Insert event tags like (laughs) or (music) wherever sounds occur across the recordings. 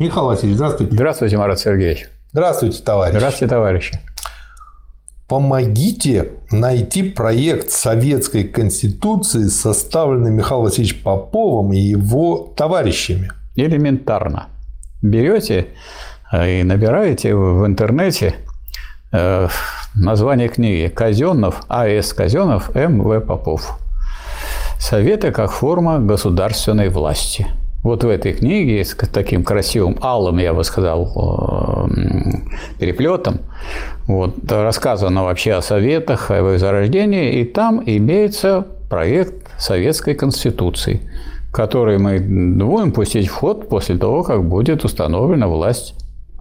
Михаил Васильевич, здравствуйте. Здравствуйте, Марат Сергеевич. Здравствуйте, товарищ. Здравствуйте, товарищи. Помогите найти проект Советской Конституции, составленный Михаилом Васильевичем Поповым и его товарищами. Элементарно. Берете э, и набираете в интернете э, название книги Казенов, А.С. Казенов, М.В. Попов. Советы как форма государственной власти. Вот в этой книге с таким красивым алым, я бы сказал, э, переплетом, вот, рассказано вообще о советах, о его зарождении, и там имеется проект Советской Конституции, который мы будем пустить в ход после того, как будет установлена власть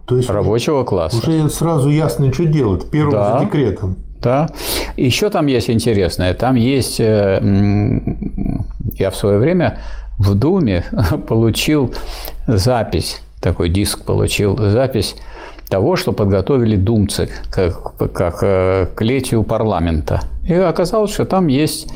То есть рабочего класса. Уже сразу ясно, что делать. Первым да. декретом. Да. Еще там есть интересное. Там есть, э, я в свое время в Думе (laughs) получил запись, такой диск получил, запись того, что подготовили думцы как, как э, к летию парламента. И оказалось, что там есть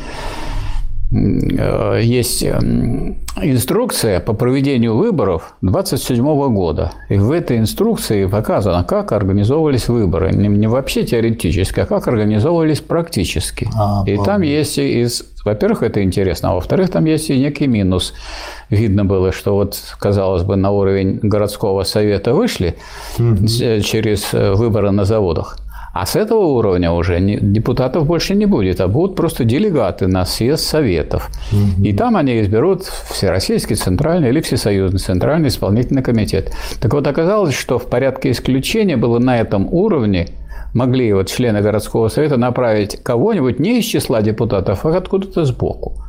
есть эм, инструкция по проведению выборов 27 года. И в этой инструкции показано, как организовывались выборы. Не вообще теоретически, а как организовывались практически. А, и там есть из... Во-первых, это интересно, а во-вторых, там есть и некий минус. Видно было, что вот, казалось бы, на уровень городского совета вышли угу. через э, выборы на заводах. А с этого уровня уже депутатов больше не будет, а будут просто делегаты на съезд советов. Угу. И там они изберут Всероссийский центральный или Всесоюзный центральный исполнительный комитет. Так вот, оказалось, что в порядке исключения было на этом уровне могли вот члены городского совета направить кого-нибудь не из числа депутатов, а откуда-то сбоку.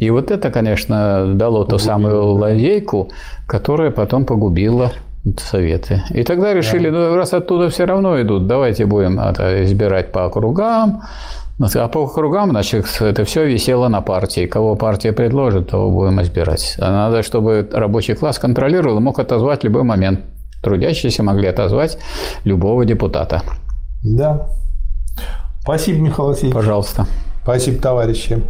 И вот это, конечно, дало ту самую лазейку, которая потом погубила советы. И тогда решили, ну раз оттуда все равно идут, давайте будем это, избирать по округам. А по округам, значит, это все висело на партии. Кого партия предложит, того будем избирать. А надо, чтобы рабочий класс контролировал и мог отозвать любой момент. Трудящиеся могли отозвать любого депутата. Да. Спасибо, Михаил Васильевич. Пожалуйста. Спасибо, товарищи.